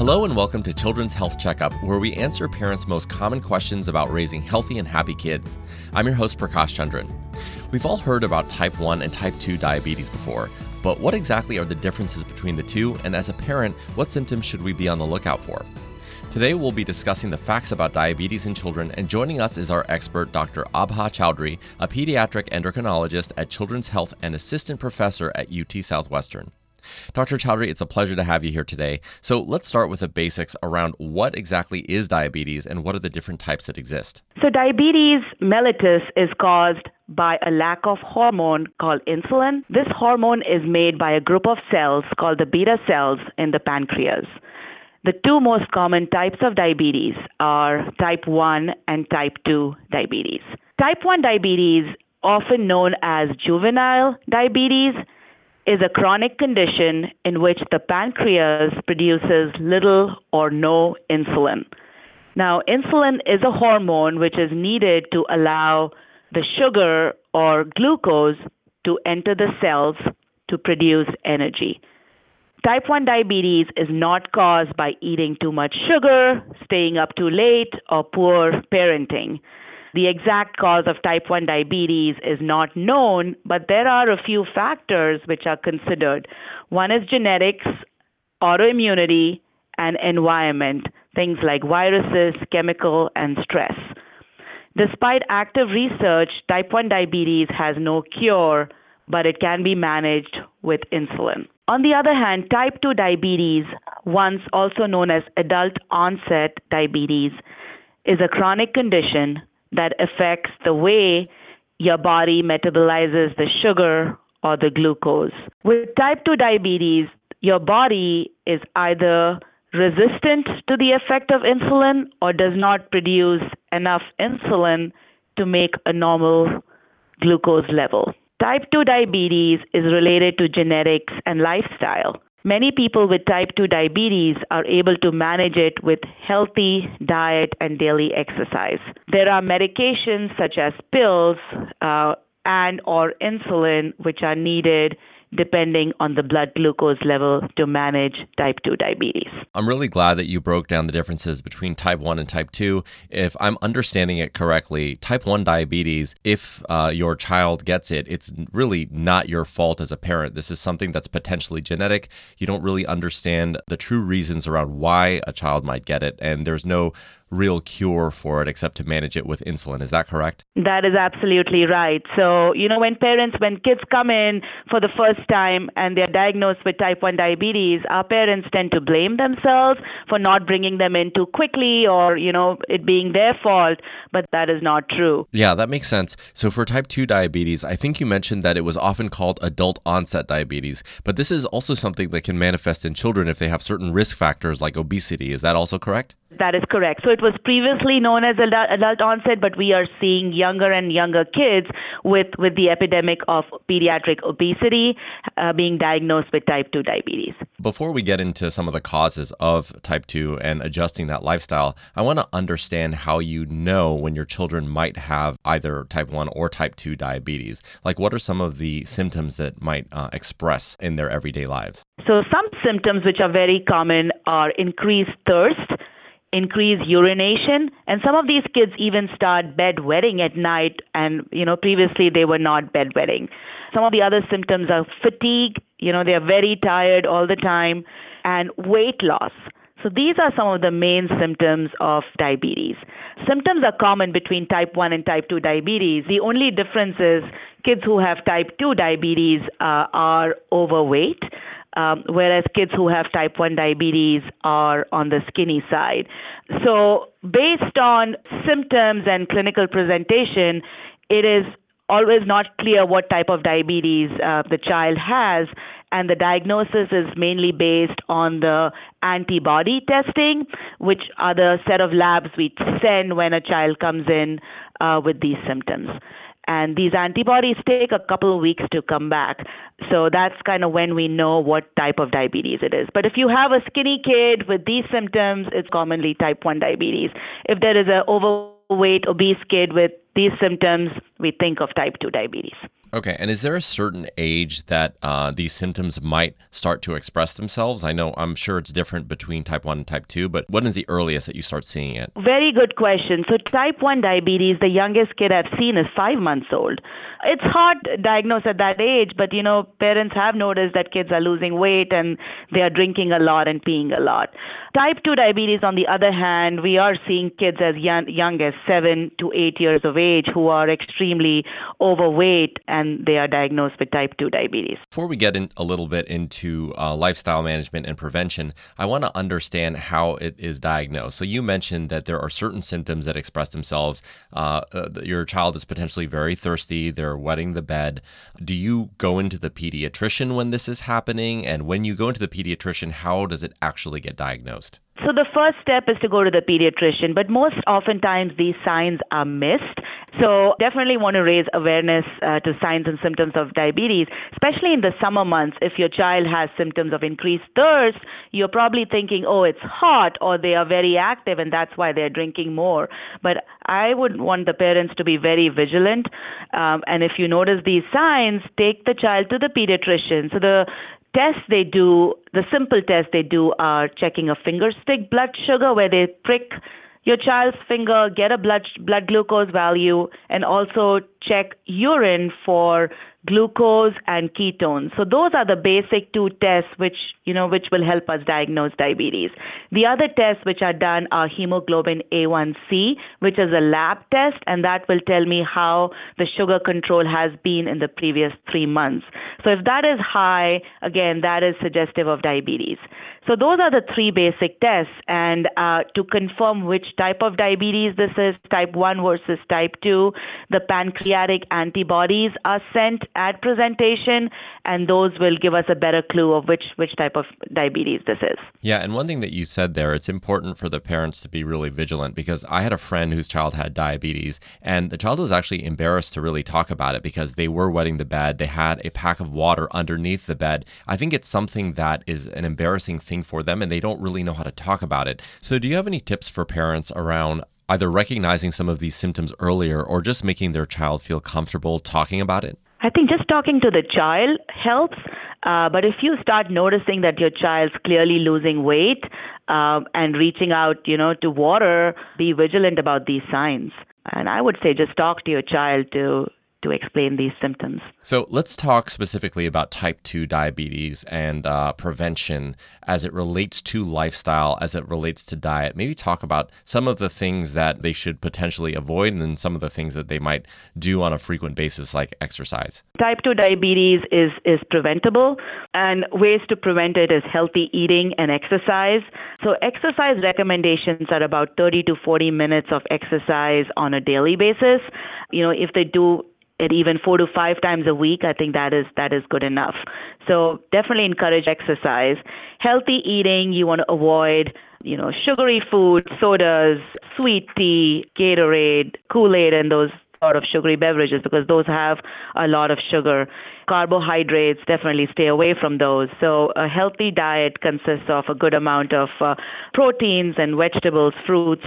Hello and welcome to Children's Health Checkup, where we answer parents' most common questions about raising healthy and happy kids. I'm your host, Prakash Chandran. We've all heard about type 1 and type 2 diabetes before, but what exactly are the differences between the two, and as a parent, what symptoms should we be on the lookout for? Today, we'll be discussing the facts about diabetes in children, and joining us is our expert, Dr. Abha Chowdhury, a pediatric endocrinologist at Children's Health and assistant professor at UT Southwestern. Dr. Chowdhury, it's a pleasure to have you here today. So let's start with the basics around what exactly is diabetes and what are the different types that exist. So, diabetes mellitus is caused by a lack of hormone called insulin. This hormone is made by a group of cells called the beta cells in the pancreas. The two most common types of diabetes are type 1 and type 2 diabetes. Type 1 diabetes, often known as juvenile diabetes, is a chronic condition in which the pancreas produces little or no insulin. Now, insulin is a hormone which is needed to allow the sugar or glucose to enter the cells to produce energy. Type 1 diabetes is not caused by eating too much sugar, staying up too late, or poor parenting. The exact cause of type 1 diabetes is not known, but there are a few factors which are considered. One is genetics, autoimmunity, and environment, things like viruses, chemical, and stress. Despite active research, type 1 diabetes has no cure, but it can be managed with insulin. On the other hand, type 2 diabetes, once also known as adult onset diabetes, is a chronic condition that affects the way your body metabolizes the sugar or the glucose. With type 2 diabetes, your body is either resistant to the effect of insulin or does not produce enough insulin to make a normal glucose level. Type 2 diabetes is related to genetics and lifestyle. Many people with type 2 diabetes are able to manage it with healthy diet and daily exercise. There are medications such as pills uh, and or insulin which are needed depending on the blood glucose level to manage type 2 diabetes. I'm really glad that you broke down the differences between type 1 and type 2. If I'm understanding it correctly, type 1 diabetes, if uh, your child gets it, it's really not your fault as a parent. This is something that's potentially genetic. You don't really understand the true reasons around why a child might get it, and there's no real cure for it except to manage it with insulin. Is that correct? That is absolutely right. So, you know, when parents, when kids come in for the first time and they're diagnosed with type 1 diabetes, our parents tend to blame themselves for not bringing them in too quickly or, you know, it being their fault, but that is not true. Yeah, that makes sense. So, for type 2 diabetes, I think you mentioned that it was often called adult onset diabetes, but this is also something that can manifest in children if they have certain risk factors like obesity. Is that also correct? That is correct. So it was previously known as adult onset, but we are seeing younger and younger kids with, with the epidemic of pediatric obesity uh, being diagnosed with type 2 diabetes. Before we get into some of the causes of type 2 and adjusting that lifestyle, I want to understand how you know when your children might have either type 1 or type 2 diabetes. Like, what are some of the symptoms that might uh, express in their everyday lives? So, some symptoms which are very common are increased thirst increase urination. And some of these kids even start bedwetting at night. And you know previously they were not bedwetting. Some of the other symptoms are fatigue. You know they are very tired all the time. And weight loss. So these are some of the main symptoms of diabetes. Symptoms are common between type 1 and type 2 diabetes. The only difference is kids who have type 2 diabetes uh, are overweight um, whereas kids who have type 1 diabetes are on the skinny side. So, based on symptoms and clinical presentation, it is always not clear what type of diabetes uh, the child has, and the diagnosis is mainly based on the antibody testing, which are the set of labs we send when a child comes in uh, with these symptoms and these antibodies take a couple of weeks to come back. So that's kind of when we know what type of diabetes it is. But if you have a skinny kid with these symptoms, it's commonly type 1 diabetes. If there is an overweight, obese kid with these symptoms, we think of type 2 diabetes. Okay, and is there a certain age that uh, these symptoms might start to express themselves? I know I'm sure it's different between type 1 and type 2, but when is the earliest that you start seeing it? Very good question. So, type 1 diabetes, the youngest kid I've seen is five months old. It's hard to diagnose at that age, but you know, parents have noticed that kids are losing weight and they are drinking a lot and peeing a lot. Type 2 diabetes, on the other hand, we are seeing kids as young, young as 7 to 8 years of age who are extremely overweight and they are diagnosed with type 2 diabetes. Before we get in a little bit into uh, lifestyle management and prevention, I want to understand how it is diagnosed. So, you mentioned that there are certain symptoms that express themselves. Uh, uh, your child is potentially very thirsty, they're wetting the bed. Do you go into the pediatrician when this is happening? And when you go into the pediatrician, how does it actually get diagnosed? So the first step is to go to the pediatrician, but most oftentimes these signs are missed. So definitely want to raise awareness uh, to signs and symptoms of diabetes, especially in the summer months. If your child has symptoms of increased thirst, you're probably thinking, oh, it's hot, or they are very active, and that's why they're drinking more. But I would want the parents to be very vigilant. Um, and if you notice these signs, take the child to the pediatrician. So the tests they do, the simple tests they do are checking a finger stick blood sugar where they prick your child's finger, get a blood blood glucose value, and also check urine for glucose and ketones. So those are the basic two tests which you know which will help us diagnose diabetes. The other tests which are done are hemoglobin A1C, which is a lab test, and that will tell me how the sugar control has been in the previous three months. So if that is high, again, that is suggestive of diabetes. So those are the three basic tests, and uh, to confirm which type of diabetes this is, type 1 versus type 2, the pancreatic antibodies are sent at presentation, and those will give us a better clue of which, which type of diabetes this is. Yeah, and one thing that you said there, it's important for the parents to be really vigilant because I had a friend whose child had diabetes, and the child was actually embarrassed to really talk about it because they were wetting the bed. They had a pack of water underneath the bed. I think it's something that is an embarrassing thing for them, and they don't really know how to talk about it. So, do you have any tips for parents around either recognizing some of these symptoms earlier or just making their child feel comfortable talking about it? I think just talking to the child helps. Uh, but if you start noticing that your child's clearly losing weight uh, and reaching out, you know, to water, be vigilant about these signs. And I would say just talk to your child to to explain these symptoms. So let's talk specifically about type 2 diabetes and uh, prevention as it relates to lifestyle, as it relates to diet. Maybe talk about some of the things that they should potentially avoid and then some of the things that they might do on a frequent basis, like exercise. Type 2 diabetes is, is preventable, and ways to prevent it is healthy eating and exercise. So, exercise recommendations are about 30 to 40 minutes of exercise on a daily basis. You know, if they do it even four to five times a week, I think that is that is good enough. So definitely encourage exercise. Healthy eating, you want to avoid, you know, sugary food, sodas, sweet tea, Gatorade, Kool-Aid and those sort of sugary beverages because those have a lot of sugar. Carbohydrates, definitely stay away from those. So, a healthy diet consists of a good amount of uh, proteins and vegetables, fruits,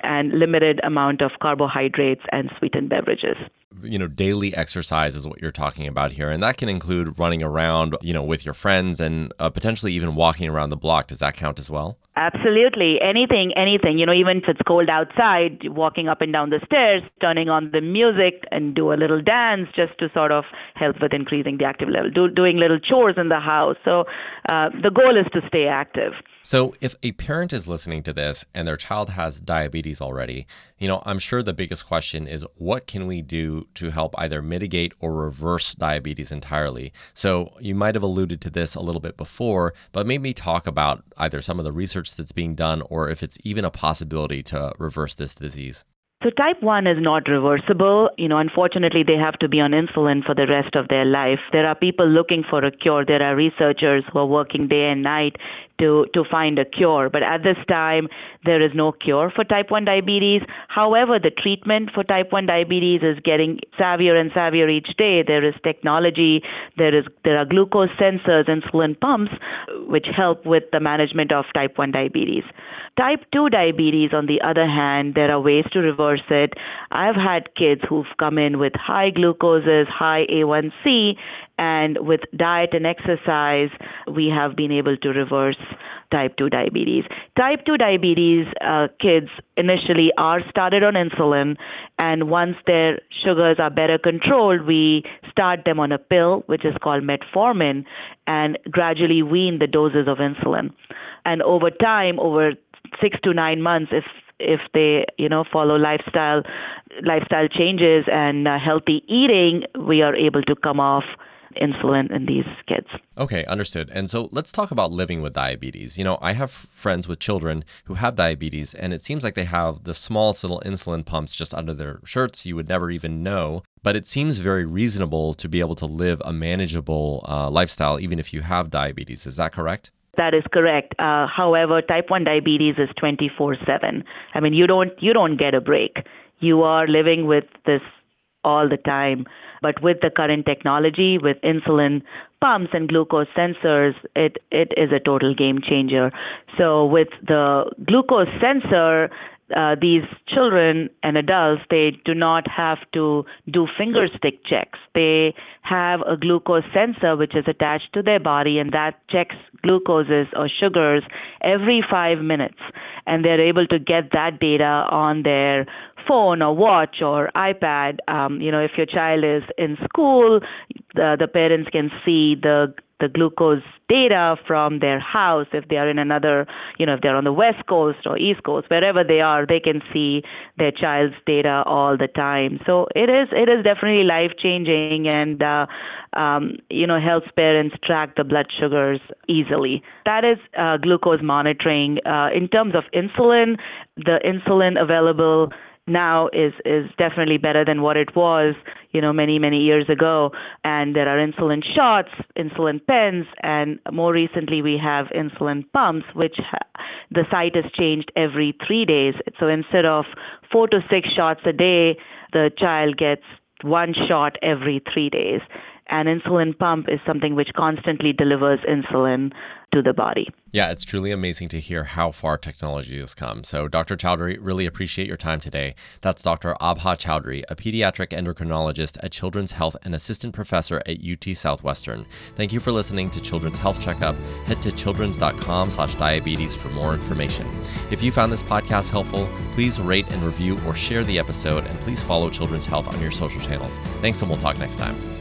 and limited amount of carbohydrates and sweetened beverages you know daily exercise is what you're talking about here. And that can include running around you know with your friends and uh, potentially even walking around the block. Does that count as well? Absolutely. Anything anything. You know even if it's cold outside walking up and down the stairs turning on the music and do a little dance just to sort of help with increasing the active level. Do, doing little chores in the house. So uh, the goal is to stay active. So, if a parent is listening to this and their child has diabetes already, you know, I'm sure the biggest question is what can we do to help either mitigate or reverse diabetes entirely? So, you might have alluded to this a little bit before, but maybe talk about either some of the research that's being done or if it's even a possibility to reverse this disease. So type 1 is not reversible. You know, unfortunately, they have to be on insulin for the rest of their life. There are people looking for a cure. There are researchers who are working day and night to, to find a cure. But at this time, there is no cure for type 1 diabetes. However, the treatment for type 1 diabetes is getting savvier and savvier each day. There is technology, there is there are glucose sensors, and insulin pumps, which help with the management of type 1 diabetes. Type 2 diabetes, on the other hand, there are ways to reverse it. I've had kids who've come in with high glucoses, high A1C, and with diet and exercise, we have been able to reverse type 2 diabetes. Type 2 diabetes uh, kids initially are started on insulin, and once their sugars are better controlled, we start them on a pill, which is called metformin, and gradually wean the doses of insulin. And over time, over six to nine months, if if they you know follow lifestyle lifestyle changes and uh, healthy eating, we are able to come off insulin in these kids. Okay, understood. And so let's talk about living with diabetes. You know, I have friends with children who have diabetes, and it seems like they have the smallest little insulin pumps just under their shirts. You would never even know. But it seems very reasonable to be able to live a manageable uh, lifestyle even if you have diabetes. Is that correct? That is correct. Uh, however, type 1 diabetes is 24/7. I mean, you don't you don't get a break. You are living with this all the time. But with the current technology, with insulin pumps and glucose sensors, it, it is a total game changer. So with the glucose sensor, uh, these children and adults, they do not have to do finger stick checks. They have a glucose sensor which is attached to their body, and that checks glucoses or sugars every five minutes. And they're able to get that data on their phone or watch or iPad. Um, you know, if your child is in school, the, the parents can see the the glucose data from their house. If they are in another, you know, if they're on the West Coast or East Coast, wherever they are, they can see their child's data all the time. So it is it is definitely life changing and uh, um, you know helps parents track the blood sugars easily. That is uh, glucose monitoring. Uh, in terms of insulin, the insulin available now is is definitely better than what it was you know many many years ago. And there are insulin shots insulin pens and more recently we have insulin pumps which ha- the site has changed every 3 days. So instead of 4 to 6 shots a day the child gets one shot every 3 days. An insulin pump is something which constantly delivers insulin to the body. Yeah, it's truly amazing to hear how far technology has come. So, Dr. Chowdhury, really appreciate your time today. That's Dr. Abha Chowdhury, a pediatric endocrinologist at Children's Health and assistant professor at UT Southwestern. Thank you for listening to Children's Health Checkup. Head to childrens.com slash diabetes for more information. If you found this podcast helpful, please rate and review or share the episode, and please follow Children's Health on your social channels. Thanks, and we'll talk next time.